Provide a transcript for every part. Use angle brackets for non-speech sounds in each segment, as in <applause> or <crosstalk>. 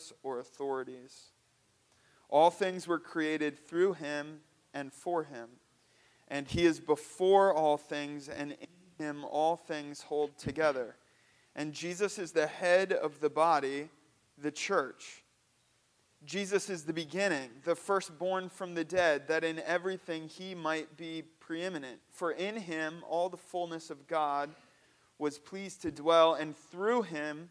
rulers or authorities. All things were created through him and for him. And he is before all things, and in him all things hold together. And Jesus is the head of the body, the church. Jesus is the beginning, the firstborn from the dead, that in everything he might be preeminent. For in him all the fullness of God was pleased to dwell, and through him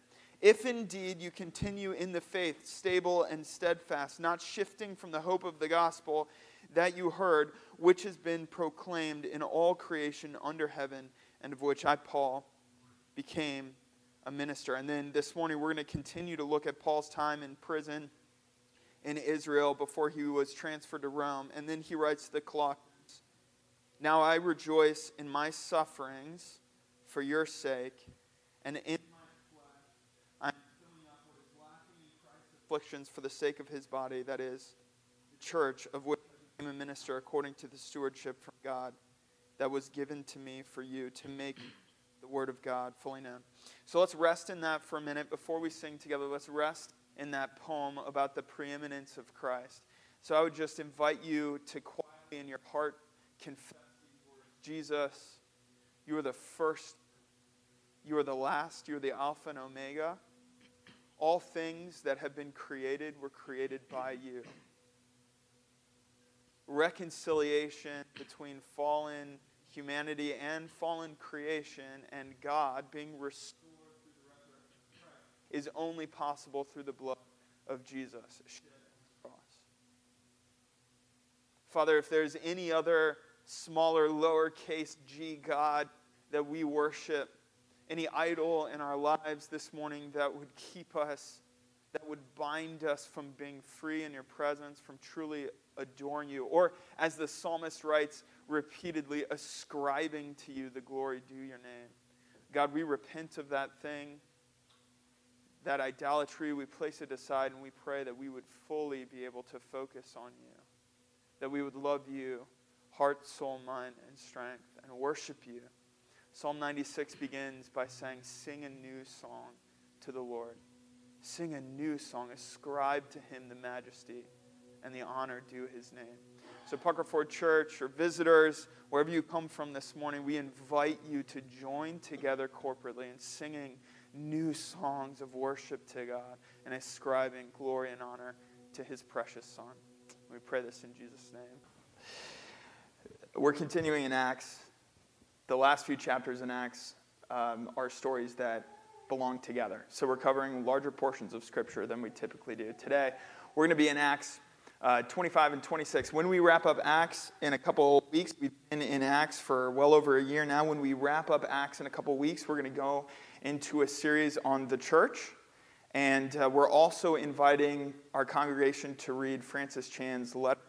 If indeed you continue in the faith, stable and steadfast, not shifting from the hope of the gospel that you heard, which has been proclaimed in all creation under heaven, and of which I, Paul, became a minister. And then this morning, we're going to continue to look at Paul's time in prison in Israel before he was transferred to Rome. And then he writes to the Colossians Now I rejoice in my sufferings for your sake, and in my flesh I am filling up what is lacking in Christ's afflictions for the sake of his body, that is, the church, of which I am a minister according to the stewardship from God that was given to me for you to make the word of God fully known. So let's rest in that for a minute before we sing together. Let's rest in that poem about the preeminence of Christ. So I would just invite you to quietly in your heart confess Jesus, you are the first, you are the last, you are the Alpha and Omega. All things that have been created were created by you. Reconciliation between fallen humanity and fallen creation and God being restored is only possible through the blood of Jesus. Father, if there's any other smaller, lowercase g God that we worship, any idol in our lives this morning that would keep us, that would bind us from being free in your presence, from truly adoring you, or as the psalmist writes, repeatedly ascribing to you the glory due your name. God, we repent of that thing, that idolatry, we place it aside, and we pray that we would fully be able to focus on you, that we would love you, heart, soul, mind, and strength, and worship you. Psalm 96 begins by saying, Sing a new song to the Lord. Sing a new song, ascribe to him the majesty and the honor due his name. So, Parker Ford Church or visitors, wherever you come from this morning, we invite you to join together corporately in singing new songs of worship to God and ascribing glory and honor to his precious Son. We pray this in Jesus' name. We're continuing in Acts. The last few chapters in Acts um, are stories that belong together. So we're covering larger portions of Scripture than we typically do. Today, we're going to be in Acts uh, 25 and 26. When we wrap up Acts in a couple weeks, we've been in Acts for well over a year now. When we wrap up Acts in a couple weeks, we're going to go into a series on the church. And uh, we're also inviting our congregation to read Francis Chan's letter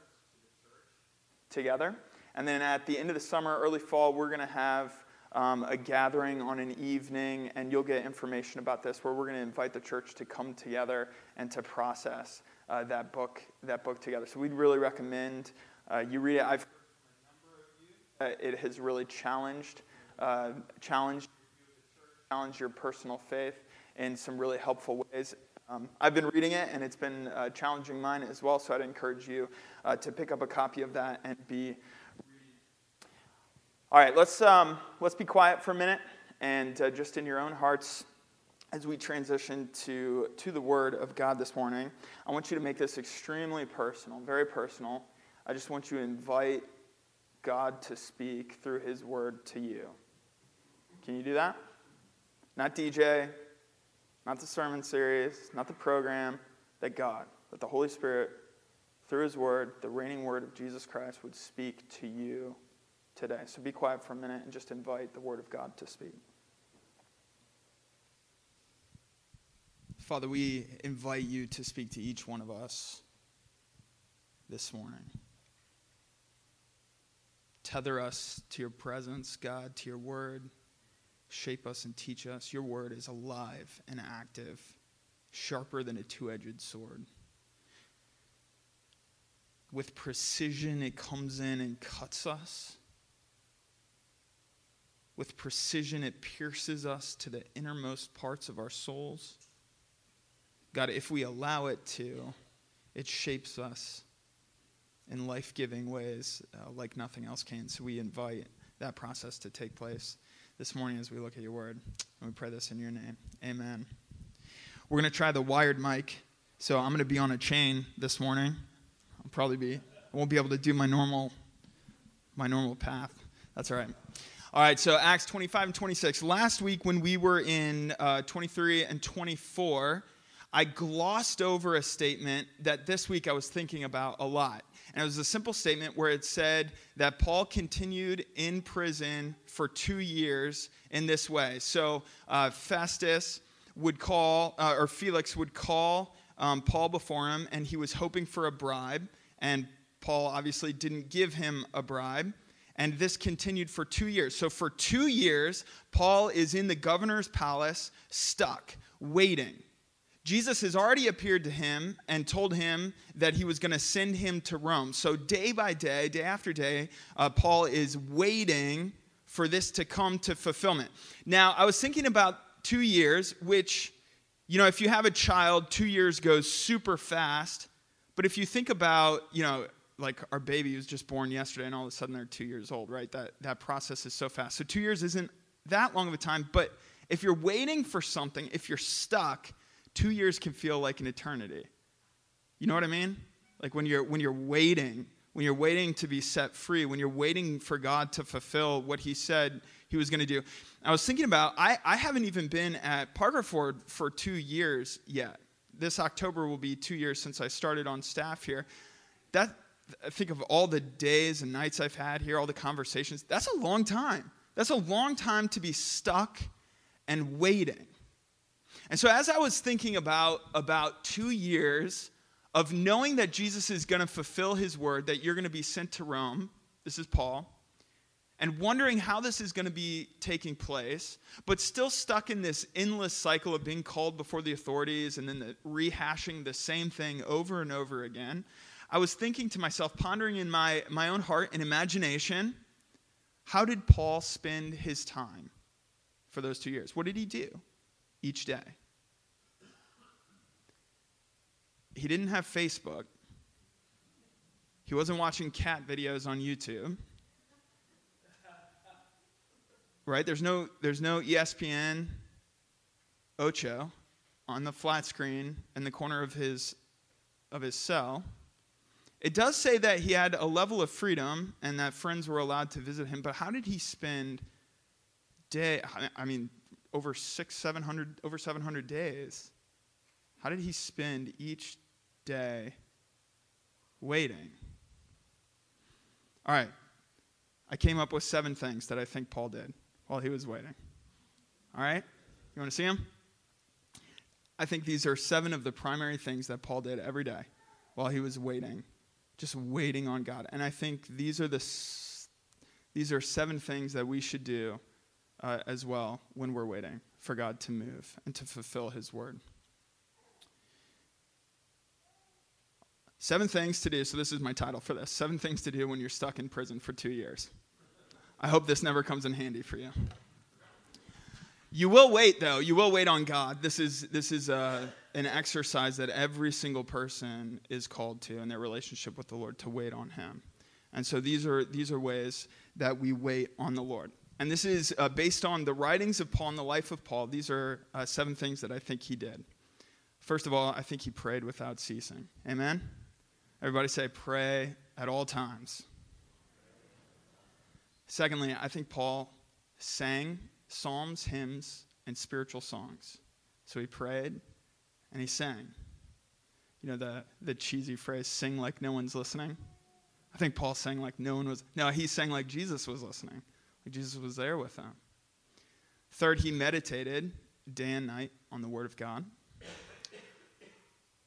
together. And then at the end of the summer, early fall, we're going to have um, a gathering on an evening, and you'll get information about this, where we're going to invite the church to come together and to process uh, that book that book together. So we'd really recommend uh, you read it. I've uh, it has really challenged uh, challenged challenged your personal faith in some really helpful ways. Um, I've been reading it, and it's been uh, challenging mine as well. So I'd encourage you uh, to pick up a copy of that and be. All right, let's um, let's be quiet for a minute and just in your own hearts as we transition to, to the Word of God this morning, I want you to make this extremely personal, very personal. I just want you to invite God to speak through His Word to you. Can you do that? Not DJ, not the sermon series, not the program, that God, that the Holy Spirit, through His Word, the reigning Word of Jesus Christ, would speak to you today. So be quiet for a minute and just invite the Word of God to speak. Father, we invite you to speak to each one of us. this morning. Tether us to your presence, God, to your word. Shape us and teach us. Your word is alive and active, sharper than a two edged sword. With precision, it comes in and cuts us. With precision, it pierces us to the innermost parts of our souls. God, if we allow it to, it shapes us in life giving ways uh, like nothing else can. So we invite that process to take place this morning as we look at your word. And we pray this in your name. Amen. We're going to try the wired mic. So I'm going to be on a chain this morning. I'll probably be, I won't be able to do my normal, my normal path. That's all right. All right, so Acts 25 and 26. Last week, when we were in uh, 23 and 24, I glossed over a statement that this week I was thinking about a lot. And it was a simple statement where it said that Paul continued in prison for two years in this way. So uh, Festus would call, uh, or Felix would call um, Paul before him, and he was hoping for a bribe. And Paul obviously didn't give him a bribe. And this continued for two years. So, for two years, Paul is in the governor's palace, stuck, waiting. Jesus has already appeared to him and told him that he was going to send him to Rome. So, day by day, day after day, uh, Paul is waiting for this to come to fulfillment. Now, I was thinking about two years, which, you know, if you have a child, two years goes super fast. But if you think about, you know, like our baby was just born yesterday and all of a sudden they're two years old, right? That, that process is so fast. So two years isn't that long of a time, but if you're waiting for something, if you're stuck, two years can feel like an eternity. You know what I mean? Like when you're, when you're waiting, when you're waiting to be set free, when you're waiting for God to fulfill what He said He was going to do. I was thinking about, I, I haven't even been at Parker Ford for two years yet. This October will be two years since I started on staff here. That, I think of all the days and nights I've had here, all the conversations. That's a long time. That's a long time to be stuck and waiting. And so as I was thinking about about 2 years of knowing that Jesus is going to fulfill his word that you're going to be sent to Rome, this is Paul, and wondering how this is going to be taking place, but still stuck in this endless cycle of being called before the authorities and then the rehashing the same thing over and over again. I was thinking to myself, pondering in my, my own heart and imagination, how did Paul spend his time for those two years? What did he do each day? He didn't have Facebook. He wasn't watching cat videos on YouTube. Right? There's no, there's no ESPN Ocho on the flat screen in the corner of his, of his cell. It does say that he had a level of freedom and that friends were allowed to visit him, but how did he spend day I mean over 6 700 over 700 days? How did he spend each day waiting? All right. I came up with seven things that I think Paul did while he was waiting. All right? You want to see them? I think these are seven of the primary things that Paul did every day while he was waiting just waiting on God. And I think these are the these are seven things that we should do uh, as well when we're waiting for God to move and to fulfill His word. Seven things to do. So this is my title for this. Seven things to do when you're stuck in prison for two years. I hope this never comes in handy for you. You will wait, though. You will wait on God. This is, this is uh, an exercise that every single person is called to in their relationship with the Lord to wait on Him. And so these are, these are ways that we wait on the Lord. And this is uh, based on the writings of Paul and the life of Paul. These are uh, seven things that I think he did. First of all, I think he prayed without ceasing. Amen? Everybody say, pray at all times. Secondly, I think Paul sang psalms, hymns, and spiritual songs. So he prayed and he sang. You know the, the cheesy phrase, sing like no one's listening? I think Paul sang like no one was. No, he sang like Jesus was listening, like Jesus was there with him. Third, he meditated day and night on the Word of God.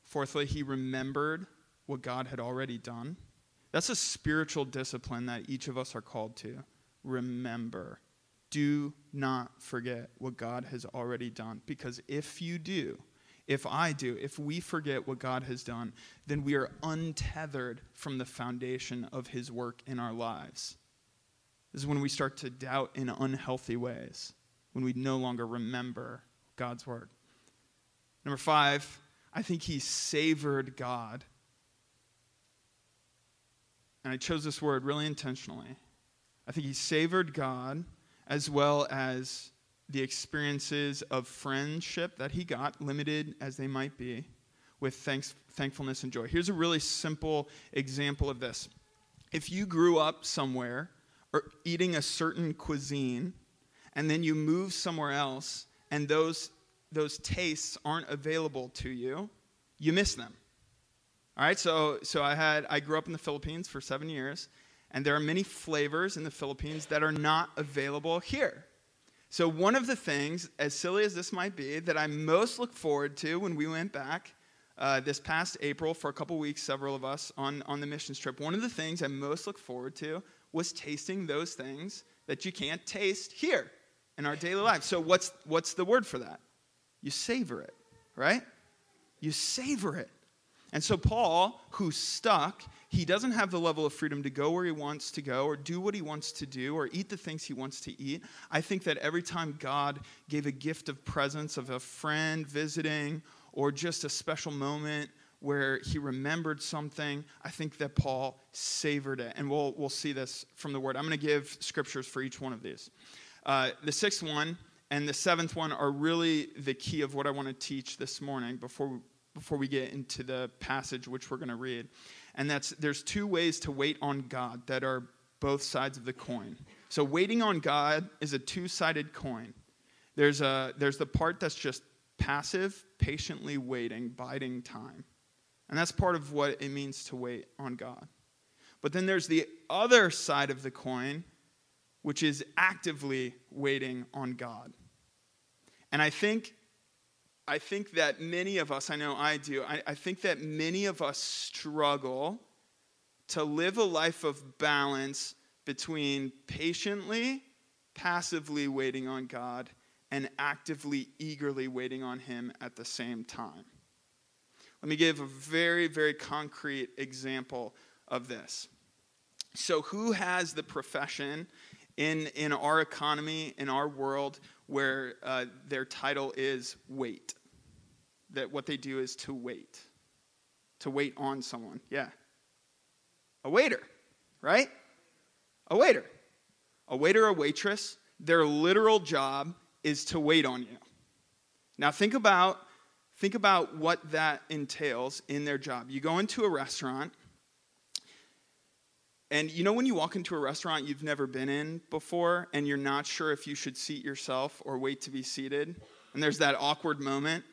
Fourthly, he remembered what God had already done. That's a spiritual discipline that each of us are called to. Remember. Do not forget what God has already done. Because if you do, if I do, if we forget what God has done, then we are untethered from the foundation of His work in our lives. This is when we start to doubt in unhealthy ways, when we no longer remember God's word. Number five, I think he savored God. And I chose this word really intentionally. I think he savored God as well as the experiences of friendship that he got, limited as they might be, with thanks, thankfulness and joy. Here's a really simple example of this. If you grew up somewhere or eating a certain cuisine, and then you move somewhere else, and those, those tastes aren't available to you, you miss them. All right, so, so I, had, I grew up in the Philippines for seven years, and there are many flavors in the Philippines that are not available here. So, one of the things, as silly as this might be, that I most look forward to when we went back uh, this past April for a couple weeks, several of us on, on the missions trip, one of the things I most look forward to was tasting those things that you can't taste here in our daily life. So, what's, what's the word for that? You savor it, right? You savor it. And so, Paul, who's stuck, he doesn't have the level of freedom to go where he wants to go or do what he wants to do or eat the things he wants to eat. I think that every time God gave a gift of presence of a friend visiting or just a special moment where he remembered something, I think that Paul savored it. And we'll, we'll see this from the word. I'm going to give scriptures for each one of these. Uh, the sixth one and the seventh one are really the key of what I want to teach this morning before we, before we get into the passage which we're going to read. And that's there's two ways to wait on God that are both sides of the coin. So waiting on God is a two-sided coin. There's a there's the part that's just passive, patiently waiting, biding time. And that's part of what it means to wait on God. But then there's the other side of the coin, which is actively waiting on God. And I think, I think that many of us, I know I do, I, I think that many of us struggle to live a life of balance between patiently, passively waiting on God and actively, eagerly waiting on Him at the same time. Let me give a very, very concrete example of this. So, who has the profession in, in our economy, in our world, where uh, their title is wait? That what they do is to wait, to wait on someone. Yeah. A waiter, right? A waiter. A waiter, a waitress, their literal job is to wait on you. Now, think about Think about what that entails in their job. You go into a restaurant, and you know when you walk into a restaurant you've never been in before, and you're not sure if you should seat yourself or wait to be seated? And there's that awkward moment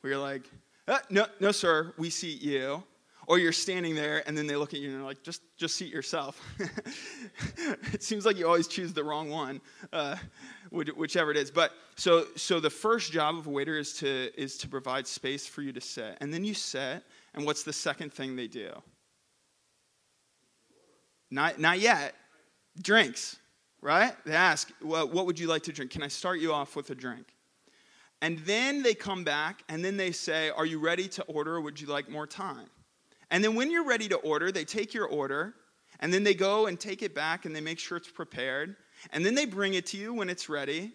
where you're like, ah, no, no, sir, we seat you or you're standing there and then they look at you and they're like, just, just seat yourself. <laughs> it seems like you always choose the wrong one, uh, whichever it is. But so, so the first job of a waiter is to, is to provide space for you to sit. And then you sit, and what's the second thing they do? Not, not yet. Drinks, right? They ask, well, what would you like to drink? Can I start you off with a drink? And then they come back and then they say, Are you ready to order or would you like more time? And then when you're ready to order, they take your order and then they go and take it back and they make sure it's prepared. And then they bring it to you when it's ready.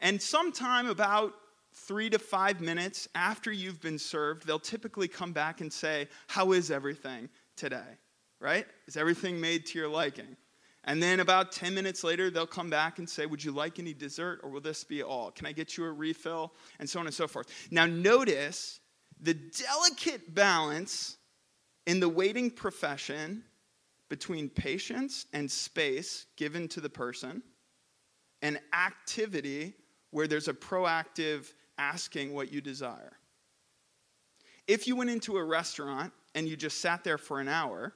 And sometime about three to five minutes after you've been served, they'll typically come back and say, How is everything today? Right? Is everything made to your liking? And then about 10 minutes later, they'll come back and say, Would you like any dessert or will this be all? Can I get you a refill? And so on and so forth. Now, notice the delicate balance in the waiting profession between patience and space given to the person and activity where there's a proactive asking what you desire. If you went into a restaurant and you just sat there for an hour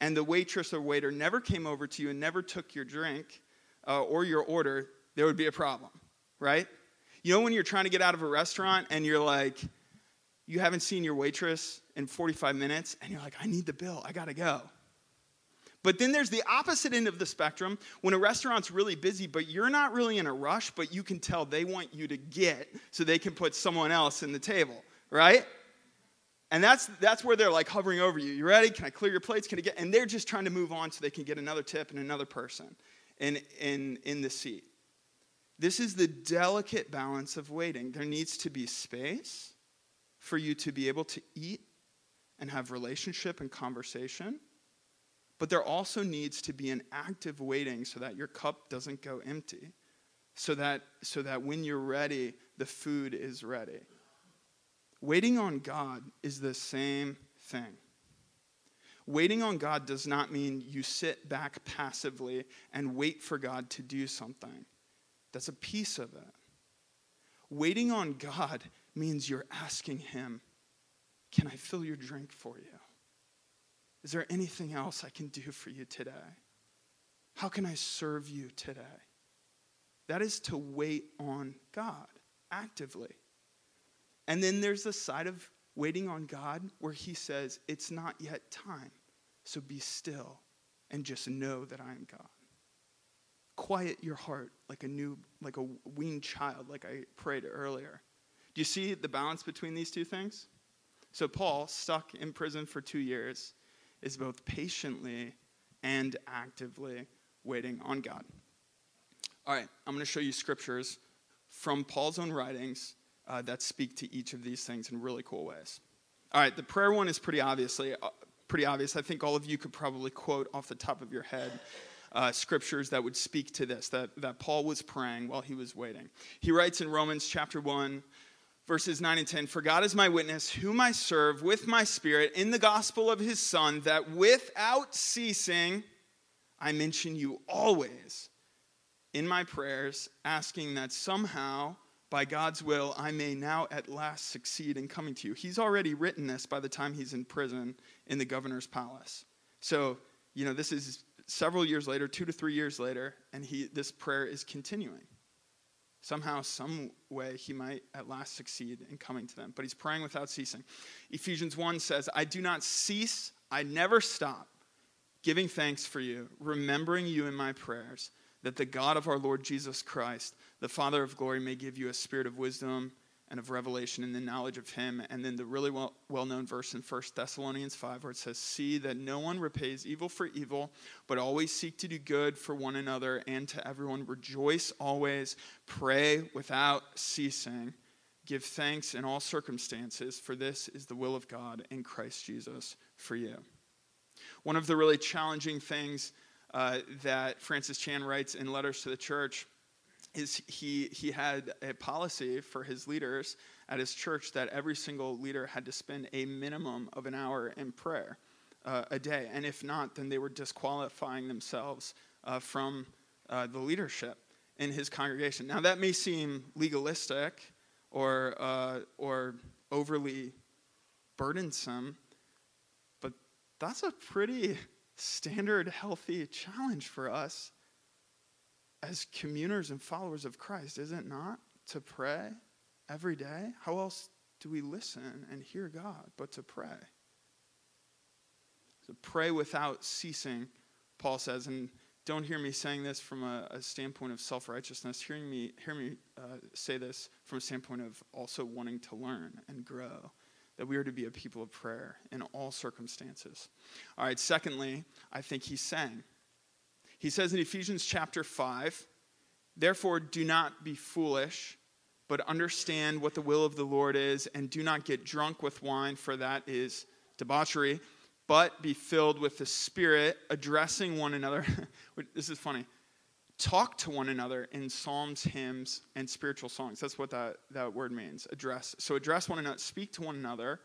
and the waitress or waiter never came over to you and never took your drink uh, or your order, there would be a problem, right? You know, when you're trying to get out of a restaurant and you're like, you haven't seen your waitress in 45 minutes and you're like, I need the bill, I gotta go. But then there's the opposite end of the spectrum when a restaurant's really busy, but you're not really in a rush, but you can tell they want you to get so they can put someone else in the table, right? And that's, that's where they're like hovering over you. You ready? Can I clear your plates? Can I get? And they're just trying to move on so they can get another tip and another person in, in, in the seat. This is the delicate balance of waiting. There needs to be space for you to be able to eat and have relationship and conversation. But there also needs to be an active waiting so that your cup doesn't go empty. So that, so that when you're ready, the food is ready. Waiting on God is the same thing. Waiting on God does not mean you sit back passively and wait for God to do something. That's a piece of it. Waiting on God means you're asking Him, Can I fill your drink for you? Is there anything else I can do for you today? How can I serve you today? That is to wait on God actively. And then there's the side of waiting on God where He says, It's not yet time, so be still and just know that I am God. Quiet your heart like a new, like a weaned child, like I prayed earlier. Do you see the balance between these two things? So, Paul, stuck in prison for two years, is both patiently and actively waiting on God. All right, I'm going to show you scriptures from Paul's own writings uh, that speak to each of these things in really cool ways. All right, the prayer one is pretty obviously uh, pretty obvious. I think all of you could probably quote off the top of your head uh, scriptures that would speak to this that, that Paul was praying while he was waiting. He writes in Romans chapter 1, verses 9 and 10 For God is my witness, whom I serve with my spirit in the gospel of his Son, that without ceasing I mention you always in my prayers, asking that somehow, by God's will, I may now at last succeed in coming to you. He's already written this by the time he's in prison in the governor's palace. So, you know, this is several years later, two to three years later, and he, this prayer is continuing. Somehow, some way, he might at last succeed in coming to them. But he's praying without ceasing. Ephesians 1 says, I do not cease, I never stop giving thanks for you, remembering you in my prayers, that the God of our Lord Jesus Christ, the Father of glory, may give you a spirit of wisdom and of revelation and the knowledge of him. And then the really well, known verse in 1 Thessalonians 5 where it says, See that no one repays evil for evil, but always seek to do good for one another and to everyone. Rejoice always, pray without ceasing. Give thanks in all circumstances, for this is the will of God in Christ Jesus for you. One of the really challenging things uh, that Francis Chan writes in Letters to the Church is he, he had a policy for his leaders at his church that every single leader had to spend a minimum of an hour in prayer uh, a day. And if not, then they were disqualifying themselves uh, from uh, the leadership in his congregation. Now, that may seem legalistic or, uh, or overly burdensome, but that's a pretty standard, healthy challenge for us as communers and followers of Christ, is it not? To pray every day? How else do we listen and hear God but to pray? So pray without ceasing, Paul says. And don't hear me saying this from a, a standpoint of self righteousness. Hearing me, hear me uh, say this from a standpoint of also wanting to learn and grow. That we are to be a people of prayer in all circumstances. All right, secondly, I think he's saying he says in Ephesians chapter 5, Therefore, do not be foolish, but understand what the will of the Lord is, and do not get drunk with wine, for that is debauchery, but be filled with the Spirit, addressing one another. <laughs> this is funny. Talk to one another in psalms, hymns, and spiritual songs. That's what that, that word means. Address. So, address one another, speak to one another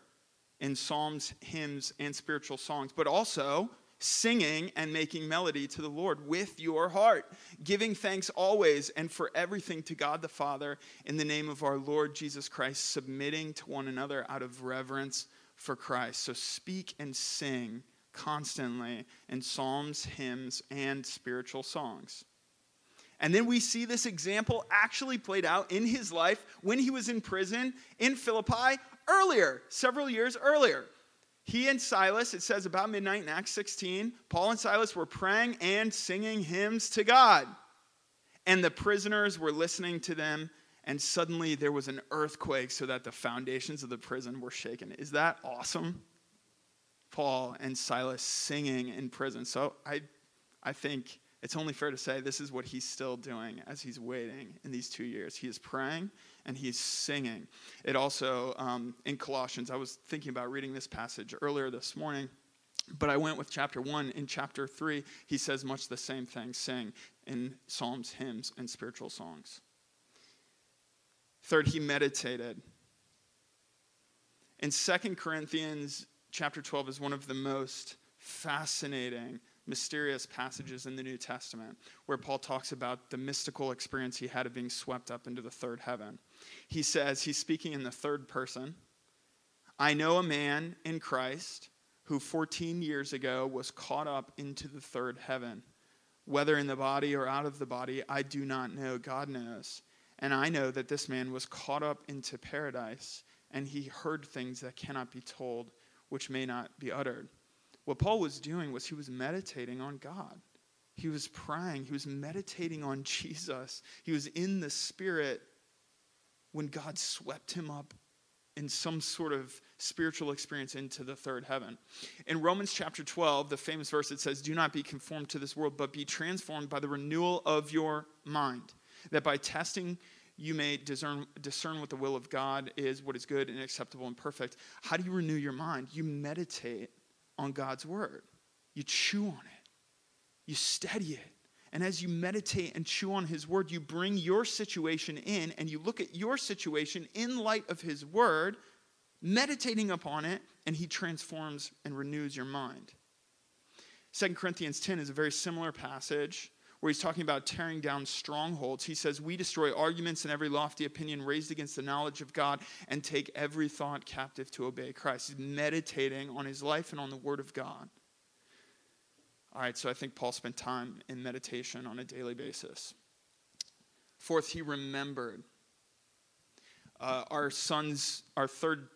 in psalms, hymns, and spiritual songs, but also singing and making melody to the Lord with your heart, giving thanks always and for everything to God the Father in the name of our Lord Jesus Christ, submitting to one another out of reverence for Christ. So speak and sing constantly in psalms, hymns, and spiritual songs. And then we see this example actually played out in his life when he was in prison in Philippi earlier, several years earlier. he and Silas, it says about midnight in Acts 16, Paul and Silas were praying and singing hymns to God. And the prisoners were listening to them, and suddenly there was an earthquake so that the foundations of the prison were shaken. Is that awesome? Paul and Silas singing in prison. So I, I think it's only fair to say this is what he's still doing as he's waiting in these two years. He is praying and he's singing. It also, um, in Colossians, I was thinking about reading this passage earlier this morning, but I went with chapter one. In chapter three, he says much the same thing sing in psalms, hymns, and spiritual songs. Third, he meditated. In Second Corinthians chapter 12 is one of the most fascinating mysterious passages in the New Testament where Paul talks about the mystical experience he had of being swept up into the third heaven. He says, he's speaking in the third person I know a man in Christ who 14 years ago was caught up into the third heaven. Whether in the body or out of the body, I do not know. God knows. And I know that this man was caught up into paradise, and he heard things that cannot be told, which may not be uttered. What Paul was doing was he was meditating on God. He was praying. He was meditating on <laughs> Jesus. He was in the Spirit when God swept him up in some sort of spiritual experience into the third heaven. In Romans chapter 12, the famous verse, it says, Do not be conformed to this world, but be transformed by the renewal of your mind, that by testing you may discern, discern what the will of God is, what is good and acceptable and perfect. How do you renew your mind? You meditate on God's word. You chew on it, you study it. And as you meditate and chew on his word, you bring your situation in and you look at your situation in light of his word, meditating upon it, and he transforms and renews your mind. 2 Corinthians 10 is a very similar passage where he's talking about tearing down strongholds. He says, We destroy arguments and every lofty opinion raised against the knowledge of God and take every thought captive to obey Christ. He's meditating on his life and on the Word of God. All right, so I think Paul spent time in meditation on a daily basis. Fourth, he remembered. Uh, our son's, our third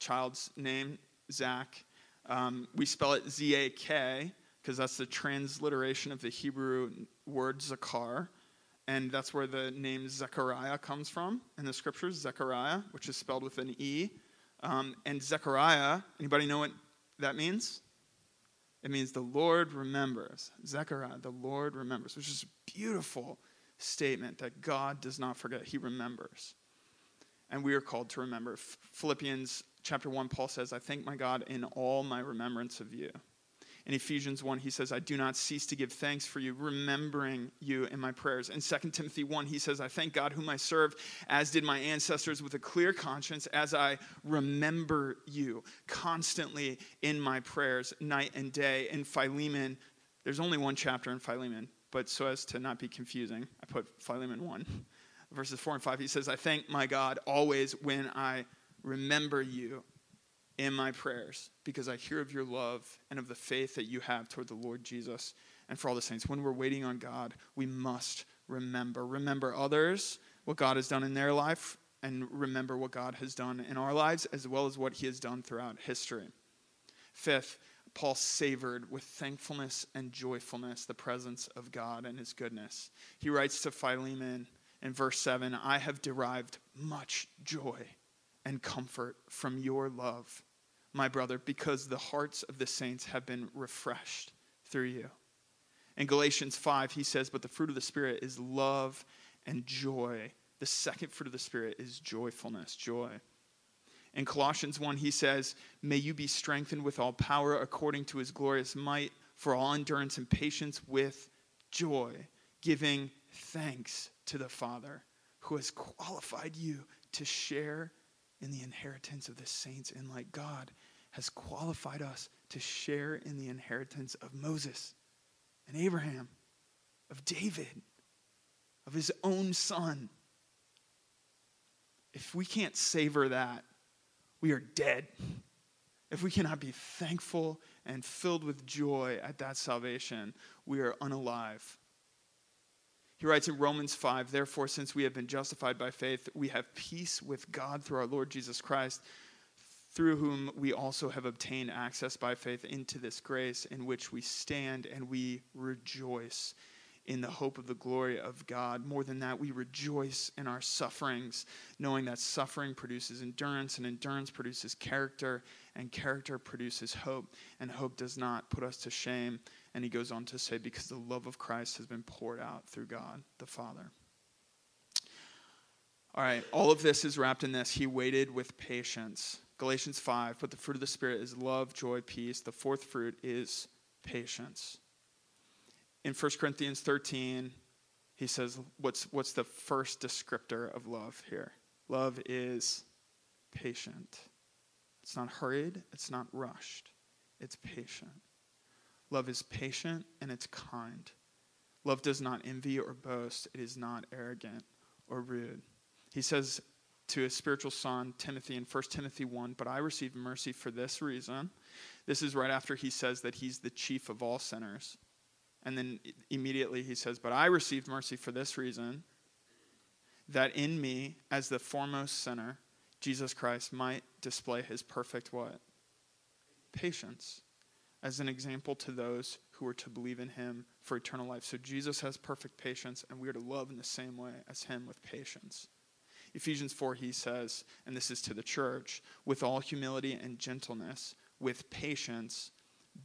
child's name, Zach, um, we spell it Z A K because that's the transliteration of the Hebrew word Zakar. And that's where the name Zechariah comes from in the scriptures, Zechariah, which is spelled with an E. Um, and Zechariah, anybody know what that means? It means the Lord remembers. Zechariah, the Lord remembers, which is a beautiful statement that God does not forget. He remembers. And we are called to remember. Philippians chapter 1, Paul says, I thank my God in all my remembrance of you. In Ephesians 1, he says, I do not cease to give thanks for you, remembering you in my prayers. In 2 Timothy 1, he says, I thank God whom I serve, as did my ancestors, with a clear conscience, as I remember you constantly in my prayers, night and day. In Philemon, there's only one chapter in Philemon, but so as to not be confusing, I put Philemon 1. Verses 4 and 5, he says, I thank my God always when I remember you in my prayers because I hear of your love and of the faith that you have toward the Lord Jesus and for all the saints. When we're waiting on God, we must remember. Remember others, what God has done in their life, and remember what God has done in our lives as well as what he has done throughout history. Fifth, Paul savored with thankfulness and joyfulness the presence of God and his goodness. He writes to Philemon in verse 7 I have derived much joy and comfort from your love my brother, because the hearts of the saints have been refreshed through you. In Galatians 5, he says, But the fruit of the Spirit is love and joy. The second fruit of the Spirit is joyfulness, joy. In Colossians 1, he says, May you be strengthened with all power according to his glorious might for all endurance and patience with joy, giving thanks to the Father who has qualified you to share in the inheritance of the saints in like God has qualified us to share in the inheritance of Moses and Abraham, of David, of his own son. If we can't savor that, we are dead. If we cannot be thankful and filled with joy at that salvation, we are unalive. He writes in Romans 5 Therefore, since we have been justified by faith, we have peace with God through our Lord Jesus Christ through whom we also have obtained access by faith into this grace in which we stand and we rejoice in the hope of the glory of God. More than that, we rejoice in our sufferings, knowing that suffering produces endurance, and endurance produces character, and character produces hope, and hope does not put us to shame. And he goes on to say, because the love of Christ has been poured out through God the Father. All right, all of this is wrapped in this. He waited with patience. Galatians 5, but the fruit of the Spirit is love, joy, peace. The fourth fruit is patience in 1 Corinthians 13, he says, what's, what's the first descriptor of love here? Love is patient. It's not hurried, it's not rushed, it's patient. Love is patient and it's kind. Love does not envy or boast, it is not arrogant or rude. He says to his spiritual son, Timothy, in 1 Timothy 1, but I received mercy for this reason. This is right after he says that he's the chief of all sinners. And then immediately he says, But I received mercy for this reason, that in me, as the foremost sinner, Jesus Christ might display his perfect what? Patience. As an example to those who are to believe in him for eternal life. So Jesus has perfect patience, and we are to love in the same way as him with patience. Ephesians 4, he says, and this is to the church, with all humility and gentleness, with patience,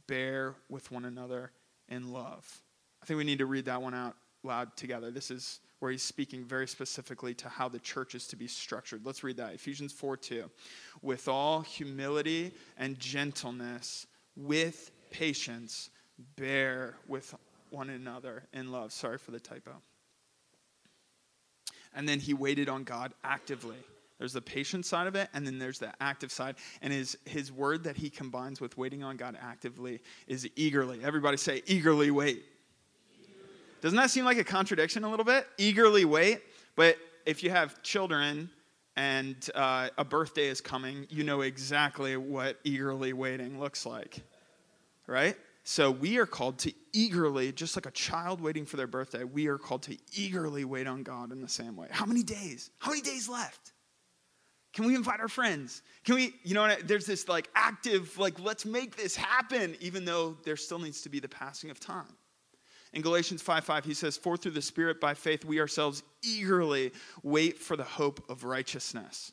bear with one another in love. I think we need to read that one out loud together. This is where he's speaking very specifically to how the church is to be structured. Let's read that. Ephesians 4 2. With all humility and gentleness, with patience, bear with one another in love. Sorry for the typo. And then he waited on God actively. There's the patient side of it, and then there's the active side. And his, his word that he combines with waiting on God actively is eagerly. Everybody say, eagerly wait. Doesn't that seem like a contradiction a little bit? Eagerly wait. But if you have children and uh, a birthday is coming, you know exactly what eagerly waiting looks like, right? So we are called to eagerly, just like a child waiting for their birthday, we are called to eagerly wait on God in the same way. How many days? How many days left? Can we invite our friends? Can we, you know, what? there's this like active, like, let's make this happen, even though there still needs to be the passing of time. In Galatians 5 5, he says, For through the Spirit by faith we ourselves eagerly wait for the hope of righteousness.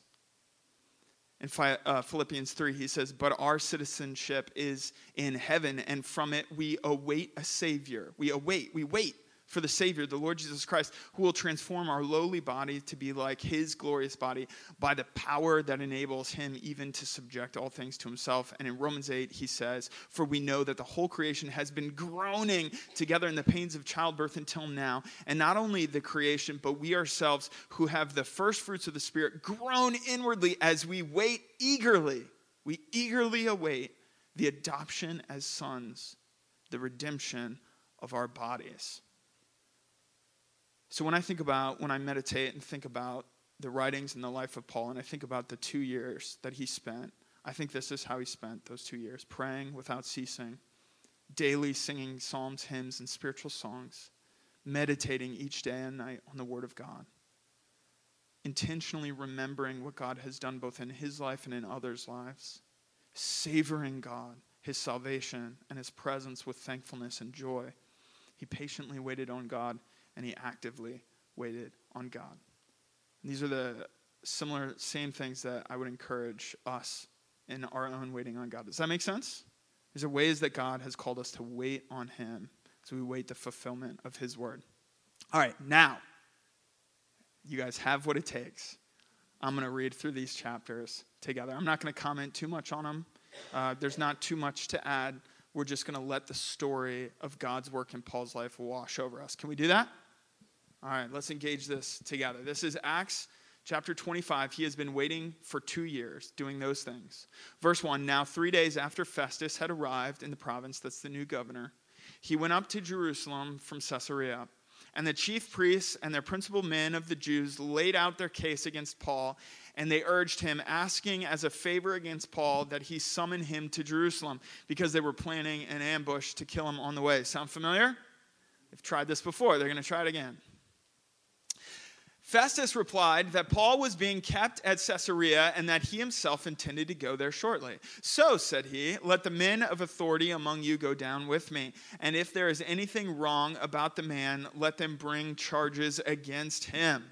In uh, Philippians 3, he says, But our citizenship is in heaven, and from it we await a Savior. We await, we wait for the Savior, the Lord Jesus Christ, who will transform our lowly body to be like his glorious body by the power that enables him even to subject all things to himself. And in Romans 8, he says, For we know that the whole creation has been groaning together in the pains of childbirth until now. And not only the creation, but we ourselves who have the first fruits of the Spirit groan inwardly as we wait eagerly. We eagerly await the adoption as sons, the redemption of our bodies. So when I think about, when I meditate and think about the writings and the life of Paul, and I think about the two years that he spent, I think this is how he spent those two years praying without ceasing, daily singing psalms, hymns, and spiritual songs, meditating each day and night on the Word of God, intentionally remembering what God has done both in his life and in others' lives, savoring God, his salvation, and his presence with thankfulness and joy. He patiently waited on God and he actively waited on God. And these are the similar, same things that I would encourage us in our own waiting on God. Does that make sense? These are ways that God has called us to wait on him as we wait the fulfillment of his word. All right, now, you guys have what it takes. I'm going to read through these chapters together. I'm not going to comment too much on them. Uh, there's not too much to add. We're just going to let the story of God's work in Paul's life wash over us. Can we do that? All right, let's engage this together. This is Acts chapter 25. He has been waiting for two years doing those things. Verse 1 Now, three days after Festus had arrived in the province, that's the new governor, he went up to Jerusalem from Caesarea. And the chief priests and their principal men of the Jews laid out their case against Paul, and they urged him, asking as a favor against Paul that he summon him to Jerusalem because they were planning an ambush to kill him on the way. Sound familiar? They've tried this before, they're going to try it again. Festus replied that Paul was being kept at Caesarea and that he himself intended to go there shortly. So, said he, let the men of authority among you go down with me. And if there is anything wrong about the man, let them bring charges against him.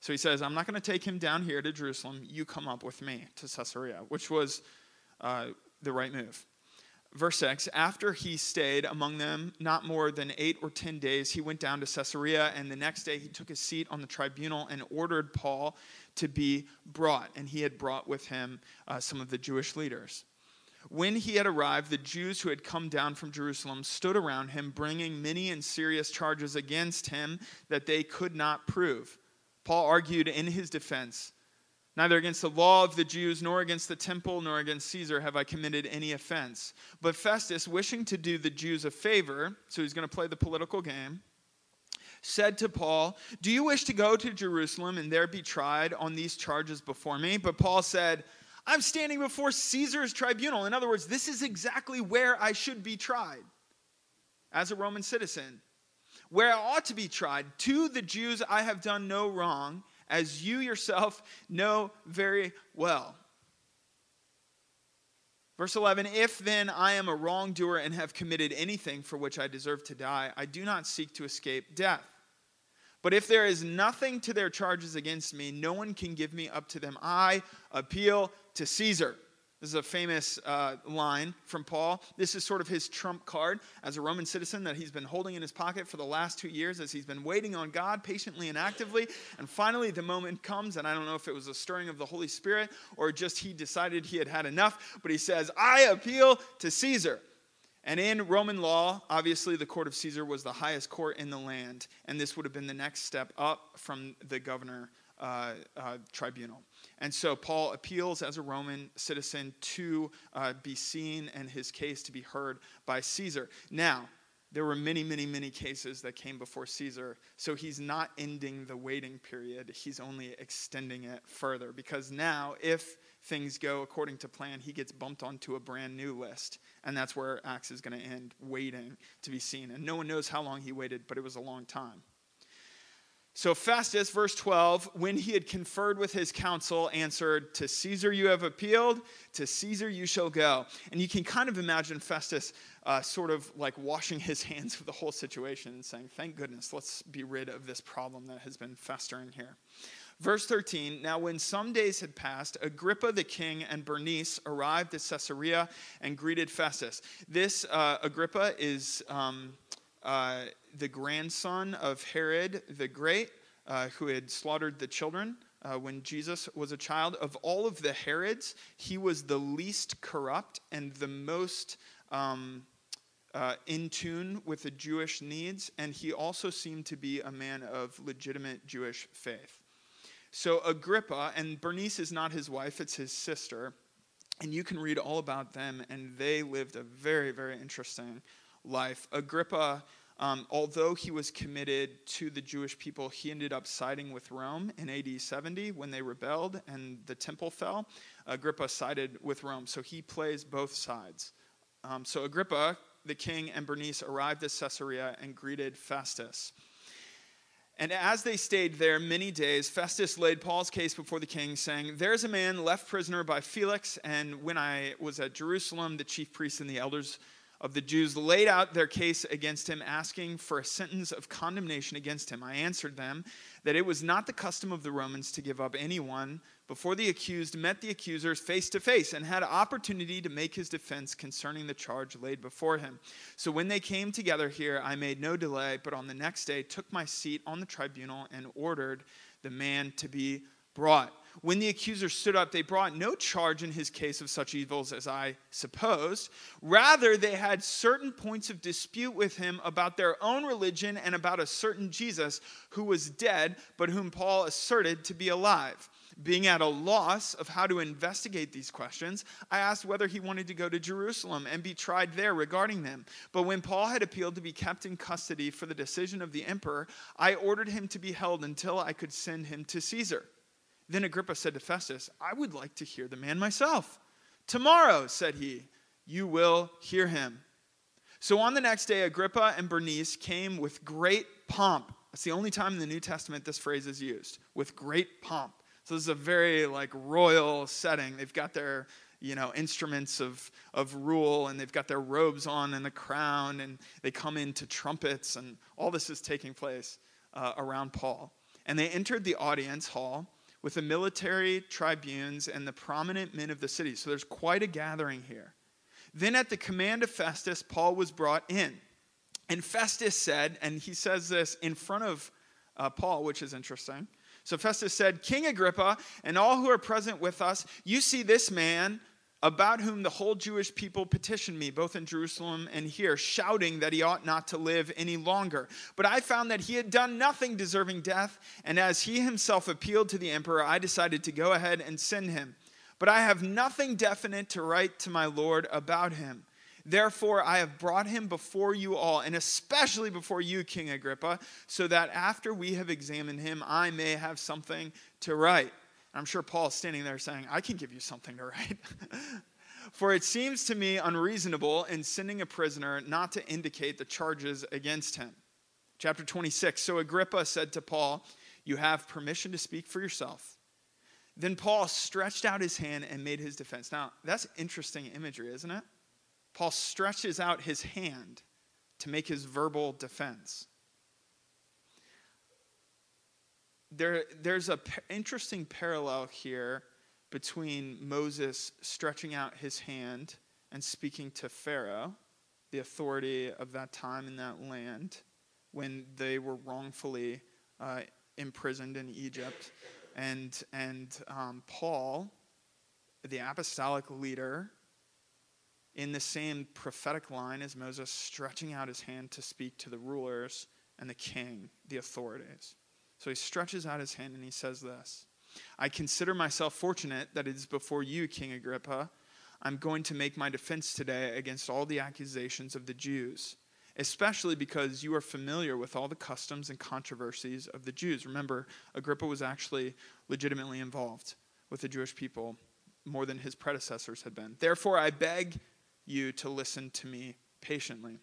So he says, I'm not going to take him down here to Jerusalem. You come up with me to Caesarea, which was uh, the right move. Verse 6 After he stayed among them not more than eight or ten days, he went down to Caesarea, and the next day he took his seat on the tribunal and ordered Paul to be brought. And he had brought with him uh, some of the Jewish leaders. When he had arrived, the Jews who had come down from Jerusalem stood around him, bringing many and serious charges against him that they could not prove. Paul argued in his defense Neither against the law of the Jews, nor against the temple, nor against Caesar have I committed any offense. But Festus, wishing to do the Jews a favor, so he's going to play the political game, said to Paul, Do you wish to go to Jerusalem and there be tried on these charges before me? But Paul said, I'm standing before Caesar's tribunal. In other words, this is exactly where I should be tried as a Roman citizen. Where I ought to be tried. To the Jews I have done no wrong as you yourself <laughs> know very well. Verse 11 If then I am a wrongdoer and have committed anything for which I deserve to die, I do not seek to escape death. But if there is nothing to their charges against me, no one can give me up to them. I appeal to Caesar. This is a famous uh, line from Paul. This is sort of his trump card as a Roman citizen that he's been holding in his pocket for the last two years as he's been waiting on God patiently and actively. And finally, the moment comes, and I don't know if it was a stirring of the Holy Spirit or just he decided he had had enough, but he says, I appeal to Caesar. And in Roman law, obviously, the court of Caesar was the highest court in the land, and this would have been the next step up from the governor uh, uh, tribunal. And so Paul appeals as a Roman citizen to uh, be seen and his case to be heard by Caesar. Now, there were many, many, many cases that came before Caesar. So he's not ending the waiting period, he's only extending it further. Because now, if things go according to plan, he gets bumped onto a brand new list. And that's where Acts is going to end, waiting to be seen. And no one knows how long he waited, but it was a long time. So Festus, verse 12, when he had conferred with his council, answered, To Caesar you have appealed, to Caesar you shall go. And you can kind of imagine Festus uh, sort of like washing his hands of the whole situation and saying, Thank goodness, let's be rid of this problem that has been festering here. Verse 13 Now, when some days had passed, Agrippa the king and Bernice arrived at Caesarea and greeted Festus. This uh, Agrippa is. Um, uh, the grandson of Herod the Great, uh, who had slaughtered the children uh, when Jesus was a child. Of all of the Herods, he was the least corrupt and the most um, uh, in tune with the Jewish needs, and he also seemed to be a man of legitimate Jewish faith. So, Agrippa, and Bernice is not his wife, it's his sister, and you can read all about them, and they lived a very, very interesting life. Agrippa um, although he was committed to the Jewish people, he ended up siding with Rome in AD 70 when they rebelled and the temple fell. Agrippa sided with Rome, so he plays both sides. Um, so Agrippa, the king, and Bernice arrived at Caesarea and greeted Festus. And as they stayed there many days, Festus laid Paul's case before the king, saying, There's a man left prisoner by Felix, and when I was at Jerusalem, the chief priests and the elders of the Jews laid out their case against him, asking for a sentence of condemnation against him. I answered them that it was not the custom of the Romans to give up anyone before the accused met the accusers face to face and had opportunity to make his defense concerning the charge laid before him. So when they came together here, I made no delay, but on the next day took my seat on the tribunal and ordered the man to be brought. When the accusers stood up, they brought no charge in his case of such evils as I supposed. Rather, they had certain points of dispute with him about their own religion and about a certain Jesus who was dead, but whom Paul asserted to be alive. Being at a loss of how to investigate these questions, I asked whether he wanted to go to Jerusalem and be tried there regarding them. But when Paul had appealed to be kept in custody for the decision of the emperor, I ordered him to be held until I could send him to Caesar. Then Agrippa said to Festus, I would like to hear the man myself. Tomorrow, said he, you will hear him. So on the next day, Agrippa and Bernice came with great pomp That's the only time in the New Testament this phrase is used, with great pomp. So this is a very like royal setting. They've got their you know instruments of of rule and they've got their robes on and the crown and they come into trumpets and all this is taking place uh, around Paul. And they entered the audience hall with the military tribunes and the prominent men of the city. So there's quite a gathering here. Then, at the command of Festus, Paul was brought in. And Festus said, and he says this in front of uh, Paul, which is interesting. So Festus said, King Agrippa, and all who are present with us, you see this man about whom the whole Jewish people petitioned me, both in Jerusalem and here, shouting that he ought not to live any longer. But I found that he had done nothing deserving death, and as he himself appealed to the emperor, I decided to go ahead and send him. But I have nothing definite to write to my Lord about him. Therefore, I have brought him before you all, and especially before you, King Agrippa, so that after we have examined him, I may have something to write. I'm sure Paul's standing there saying, I can give you something to write. <laughs> For it seems to me unreasonable in sending a prisoner not to indicate the charges against him. Chapter 26 So Agrippa said to Paul, You have permission to speak for yourself. Then Paul stretched out his hand and made his defense. Now, that's interesting imagery, isn't it? Paul stretches out his hand to make his verbal defense. There, there's an interesting parallel here between Moses stretching out his hand and speaking to Pharaoh, the authority of that time in that land, when they were wrongfully uh, imprisoned in Egypt, and and um, Paul, the apostolic leader, in the same prophetic line as Moses, stretching out his hand to speak to the rulers and the king, the authorities. So he stretches out his hand and he says this I consider myself fortunate that it is before you, King Agrippa. I'm going to make my defense today against all the accusations of the Jews, especially because you are familiar with all the customs and controversies of the Jews. Remember, Agrippa was actually legitimately involved with the Jewish people more than his predecessors had been. Therefore, I beg you to listen to me patiently.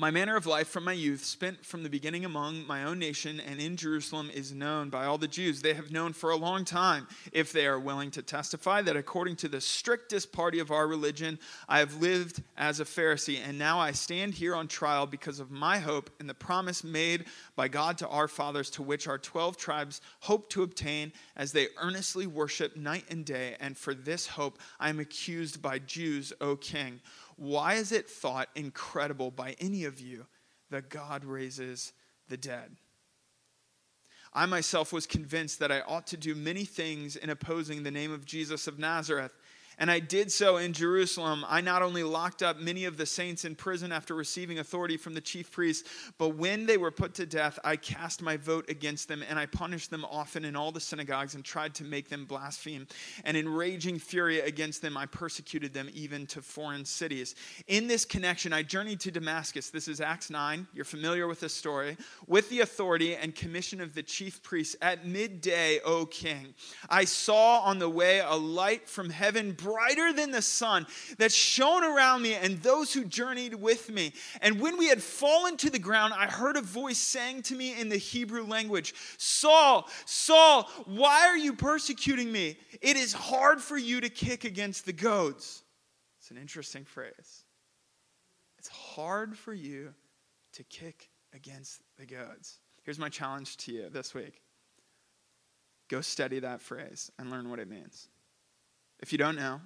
My manner of life from my youth, spent from the beginning among my own nation and in Jerusalem, is known by all the Jews. They have known for a long time, if they are willing to testify, that according to the strictest party of our religion, I have lived as a Pharisee. And now I stand here on trial because of my hope and the promise made by God to our fathers, to which our 12 tribes hope to obtain as they earnestly worship night and day. And for this hope, I am accused by Jews, O king. Why is it thought incredible by any of you that God raises the dead? I myself was convinced that I ought to do many things in opposing the name of Jesus of Nazareth. And I did so in Jerusalem. I not only locked up many of the saints in prison after receiving authority from the chief priests, but when they were put to death, I cast my vote against them, and I punished them often in all the synagogues and tried to make them blaspheme. And in raging fury against them, I persecuted them even to foreign cities. In this connection, I journeyed to Damascus. This is Acts 9. You're familiar with this story. With the authority and commission of the chief priests at midday, O king, I saw on the way a light from heaven brighter than the sun that shone around me and those who journeyed with me. And when we had fallen to the ground, I heard a voice saying to me in the Hebrew language, Saul, Saul, why are you persecuting me? It is hard for you to kick against the goads. It's an interesting phrase. It's hard for you to kick against the goads. Here's my challenge to you this week go study that phrase and learn what it means. If you don't know,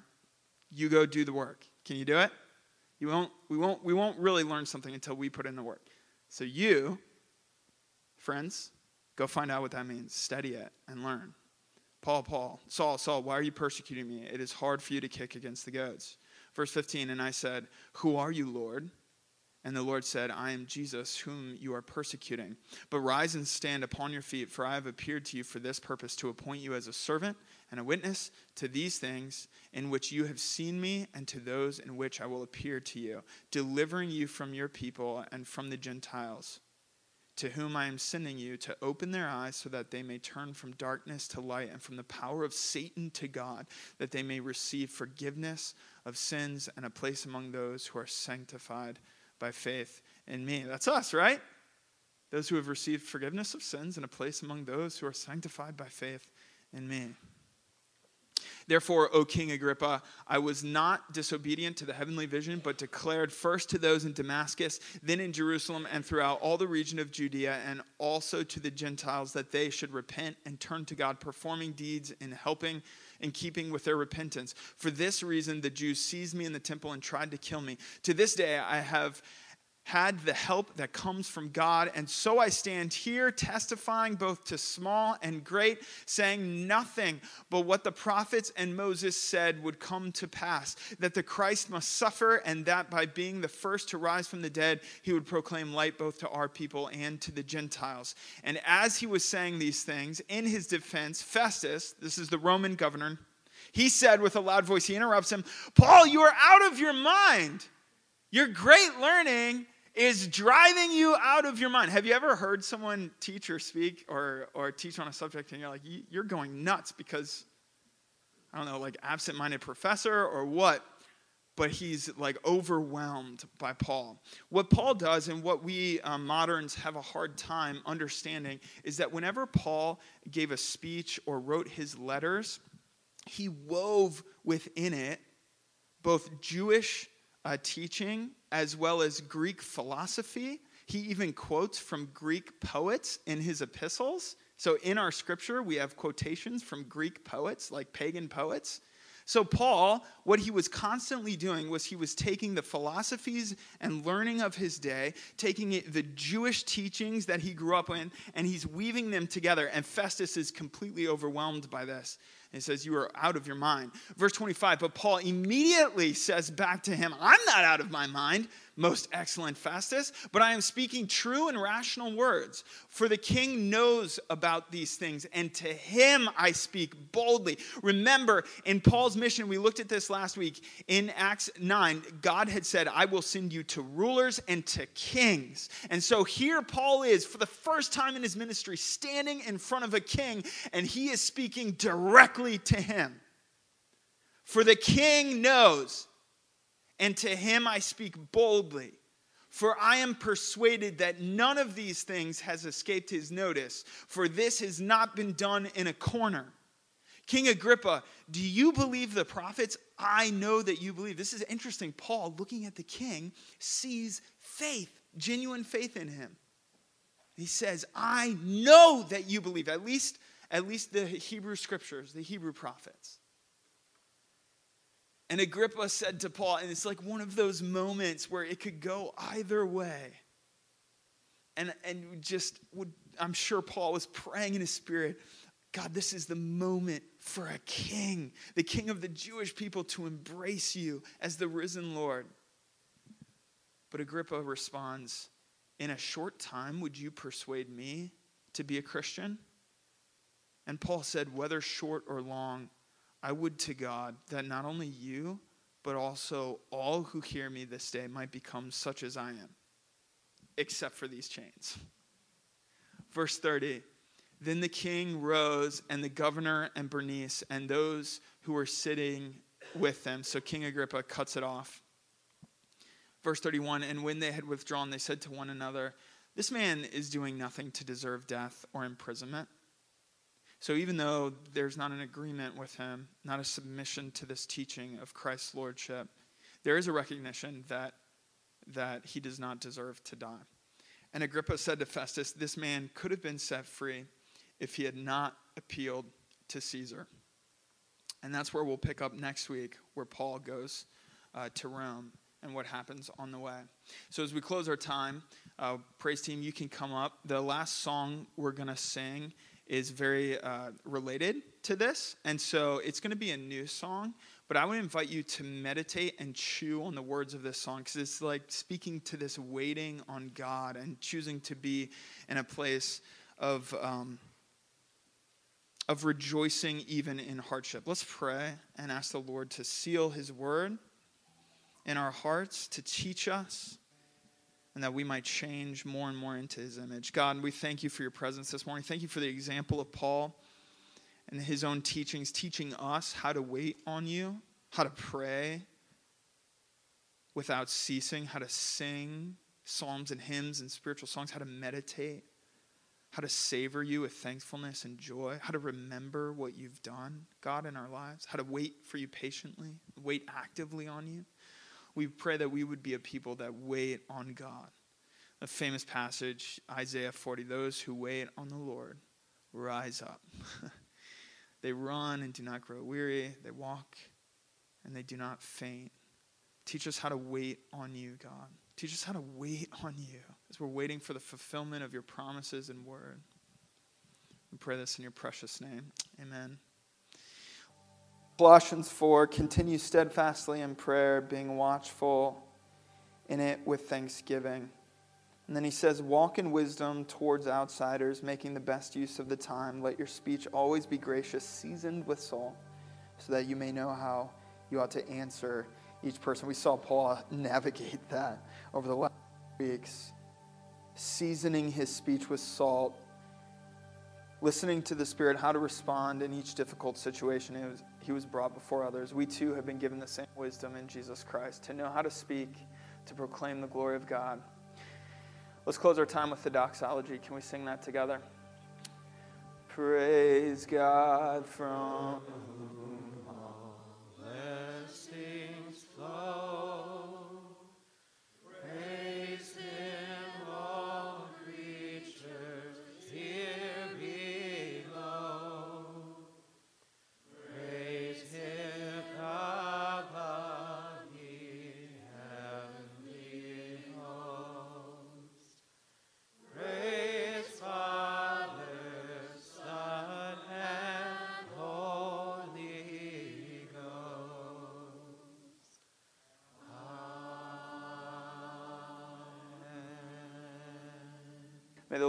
you go do the work. Can you do it? You won't, we, won't, we won't really learn something until we put in the work. So, you, friends, go find out what that means. Study it and learn. Paul, Paul, Saul, Saul, why are you persecuting me? It is hard for you to kick against the goads. Verse 15, and I said, Who are you, Lord? And the Lord said, I am Jesus, whom you are persecuting. But rise and stand upon your feet, for I have appeared to you for this purpose, to appoint you as a servant and a witness to these things in which you have seen me, and to those in which I will appear to you, delivering you from your people and from the Gentiles, to whom I am sending you, to open their eyes so that they may turn from darkness to light and from the power of Satan to God, that they may receive forgiveness of sins and a place among those who are sanctified by faith in me. That's us, right? those who have received forgiveness of sins and a place among those who are sanctified by faith in me. Therefore, O King Agrippa, I was not disobedient to the heavenly vision, but declared first to those in Damascus, then in Jerusalem, and throughout all the region of Judea, and also to the Gentiles, that they should repent and turn to God, performing deeds in helping in keeping with their repentance. For this reason, the Jews seized me in the temple and tried to kill me. To this day, I have had the help that comes from God. And so I stand here testifying both to small and great, saying nothing but what the prophets and Moses said would come to pass that the Christ must suffer, and that by being the first to rise from the dead, he would proclaim light both to our people and to the Gentiles. And as he was saying these things, in his defense, Festus, this is the Roman governor, he said with a loud voice, he interrupts him, Paul, you are out of your mind. Your great learning is driving you out of your mind. Have you ever heard someone teach or speak or, or teach on a subject and you're like, you're going nuts because, I don't know, like absent minded professor or what? But he's like overwhelmed by Paul. What Paul does and what we um, moderns have a hard time understanding is that whenever Paul gave a speech or wrote his letters, he wove within it both Jewish uh, teaching as well as Greek philosophy. He even quotes from Greek poets in his epistles. So in our scripture, we have quotations from Greek poets, like pagan poets. So, Paul, what he was constantly doing was he was taking the philosophies and learning of his day, taking the Jewish teachings that he grew up in, and he's weaving them together. And Festus is completely overwhelmed by this. He says, You are out of your mind. Verse 25, but Paul immediately says back to him, I'm not out of my mind most excellent Festus, but I am speaking true and rational words. For the king knows about these things, and to him I speak boldly. Remember, in Paul's mission, we looked at this last week in Acts 9, God had said, I will send you to rulers and to kings. And so here Paul is, for the first time in his ministry, standing in front of a king, and he is speaking directly to him. For the king knows and to him I speak boldly. For I am persuaded that none of these things has escaped his notice, for this has not been done in a corner. King Agrippa, do you believe the prophets? I know that you believe. This is interesting. Paul, looking at the king, sees faith, genuine faith in him. He says, I know that you believe, at least, at least the Hebrew scriptures, the Hebrew prophets. And Agrippa said to Paul, and it's like one of those moments where it could go either way. And, and just would, I'm sure Paul was praying in his spirit, God, this is the moment for a king, the king of the Jewish people, to embrace you as the risen Lord. But Agrippa responds, In a short time, would you persuade me to be a Christian? And Paul said, Whether short or long, I would to God that not only you, but also all who hear me this day might become such as I am, except for these chains. Verse 30 Then the king rose, and the governor and Bernice, and those who were sitting with them. So King Agrippa cuts it off. Verse 31 And when they had withdrawn, they said to one another, This man is doing nothing to deserve death or imprisonment. So even though there's not an agreement with him, not a submission to this teaching of Christ's lordship, there is a recognition that that he does not deserve to die. And Agrippa said to Festus, This man could have been set free if he had not appealed to Caesar. And that's where we'll pick up next week, where Paul goes uh, to Rome and what happens on the way. So as we close our time, uh, praise team, you can come up. The last song we're going to sing is very uh, related to this. And so it's going to be a new song, but I would invite you to meditate and chew on the words of this song because it's like speaking to this waiting on God and choosing to be in a place of. Um, of rejoicing even in hardship. Let's pray and ask the Lord to seal his word in our hearts, to teach us, and that we might change more and more into his image. God, we thank you for your presence this morning. Thank you for the example of Paul and his own teachings, teaching us how to wait on you, how to pray without ceasing, how to sing psalms and hymns and spiritual songs, how to meditate, how to savor you with thankfulness and joy, how to remember what you've done, God, in our lives, how to wait for you patiently, wait actively on you. We pray that we would be a people that wait on God. A famous passage, Isaiah 40 those who wait on the Lord rise up. <laughs> they run and do not grow weary, they walk and they do not faint. Teach us how to wait on you, God. Teach us how to wait on you as we're waiting for the fulfillment of your promises and word. We pray this in your precious name. Amen. Colossians 4 continue steadfastly in prayer, being watchful in it with thanksgiving. And then he says, Walk in wisdom towards outsiders, making the best use of the time. Let your speech always be gracious, seasoned with salt, so that you may know how you ought to answer each person. We saw Paul <laughs> navigate that over the last weeks, seasoning his speech with salt, listening to the Spirit, how to respond in each difficult situation he was, he was brought before others. We too have been given the same wisdom in Jesus Christ to know how to speak, to proclaim the glory of God. Let's close our time with the doxology. Can we sing that together? Praise God from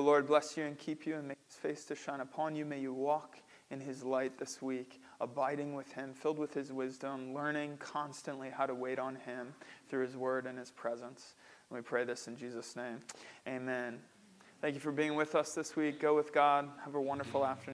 Lord bless you and keep you and make his face to shine upon you. May you walk in his light this week, abiding with him, filled with his wisdom, learning constantly how to wait on him through his word and his presence. And we pray this in Jesus' name. Amen. Thank you for being with us this week. Go with God. Have a wonderful afternoon.